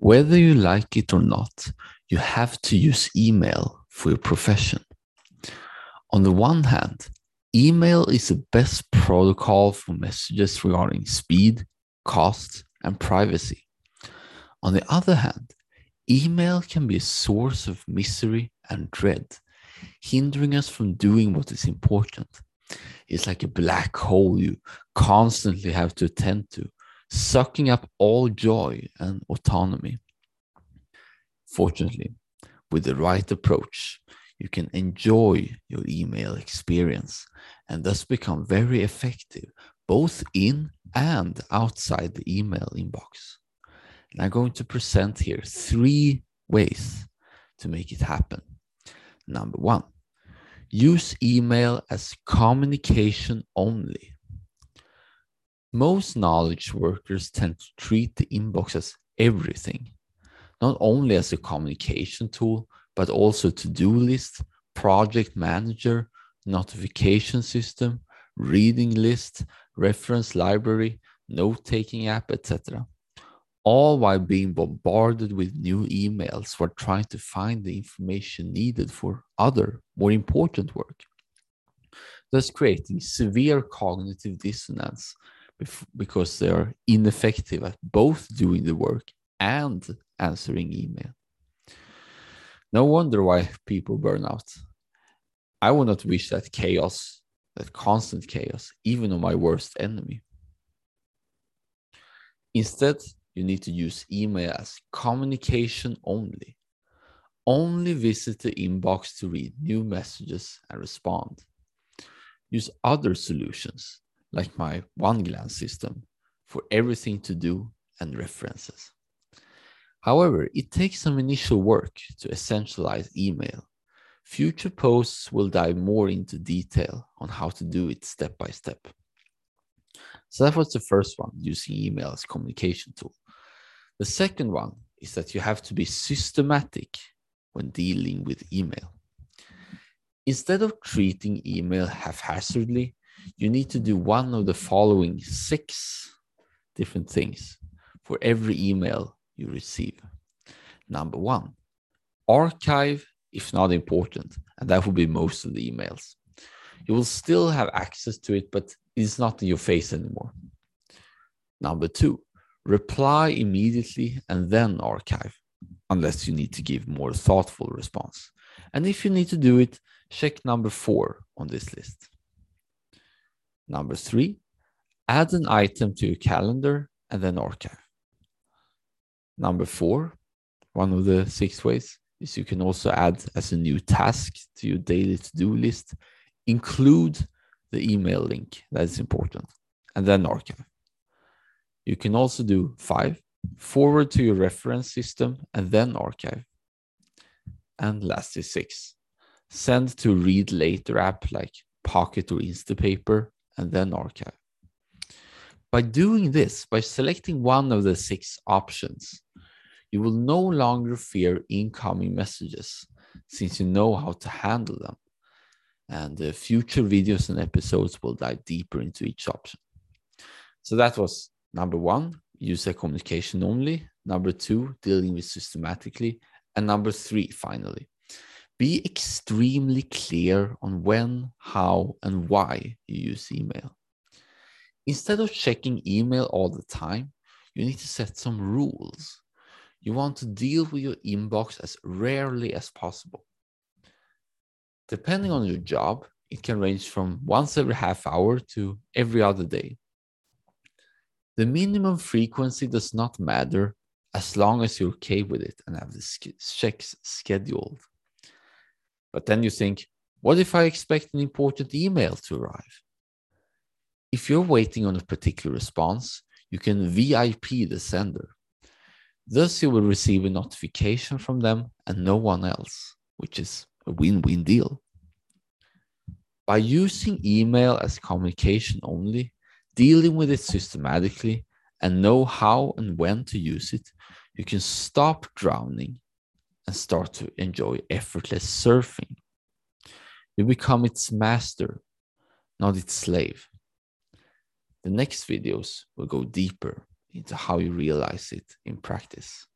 Whether you like it or not, you have to use email for your profession. On the one hand, email is the best protocol for messages regarding speed, cost, and privacy. On the other hand, email can be a source of misery and dread, hindering us from doing what is important. It's like a black hole you constantly have to attend to, sucking up all joy and autonomy. Fortunately, with the right approach, you can enjoy your email experience and thus become very effective both in and outside the email inbox. And I'm going to present here three ways to make it happen. Number one, use email as communication only. Most knowledge workers tend to treat the inbox as everything, not only as a communication tool, but also to do list, project manager, notification system, reading list, reference library, note taking app, etc. All while being bombarded with new emails for trying to find the information needed for other, more important work, thus creating severe cognitive dissonance because they are ineffective at both doing the work and answering email. No wonder why people burn out. I would not wish that chaos, that constant chaos, even on my worst enemy. Instead, you need to use email as communication only. Only visit the inbox to read new messages and respond. Use other solutions like my one glance system for everything to do and references. However, it takes some initial work to essentialize email. Future posts will dive more into detail on how to do it step by step. So that was the first one, using email as communication tool. The second one is that you have to be systematic when dealing with email. Instead of treating email haphazardly, you need to do one of the following six different things for every email you receive. Number one, archive if not important, and that will be most of the emails. You will still have access to it, but it's not in your face anymore. Number two, reply immediately and then archive, unless you need to give more thoughtful response. And if you need to do it, check number four on this list. Number three, add an item to your calendar and then archive. Number four, one of the six ways is you can also add as a new task to your daily to-do list, include the email link that is important, and then archive. You can also do five, forward to your reference system and then archive. And lastly, six, send to read later app like Pocket or Instapaper and then archive. By doing this, by selecting one of the six options, you will no longer fear incoming messages since you know how to handle them. And the future videos and episodes will dive deeper into each option. So that was number one, user communication only. Number two, dealing with systematically. And number three, finally, be extremely clear on when, how, and why you use email. Instead of checking email all the time, you need to set some rules. You want to deal with your inbox as rarely as possible. Depending on your job, it can range from once every half hour to every other day. The minimum frequency does not matter as long as you're okay with it and have the checks scheduled. But then you think, what if I expect an important email to arrive? If you're waiting on a particular response, you can VIP the sender. Thus, you will receive a notification from them and no one else, which is a win win deal. By using email as communication only, dealing with it systematically, and know how and when to use it, you can stop drowning and start to enjoy effortless surfing. You become its master, not its slave. The next videos will go deeper into how you realize it in practice.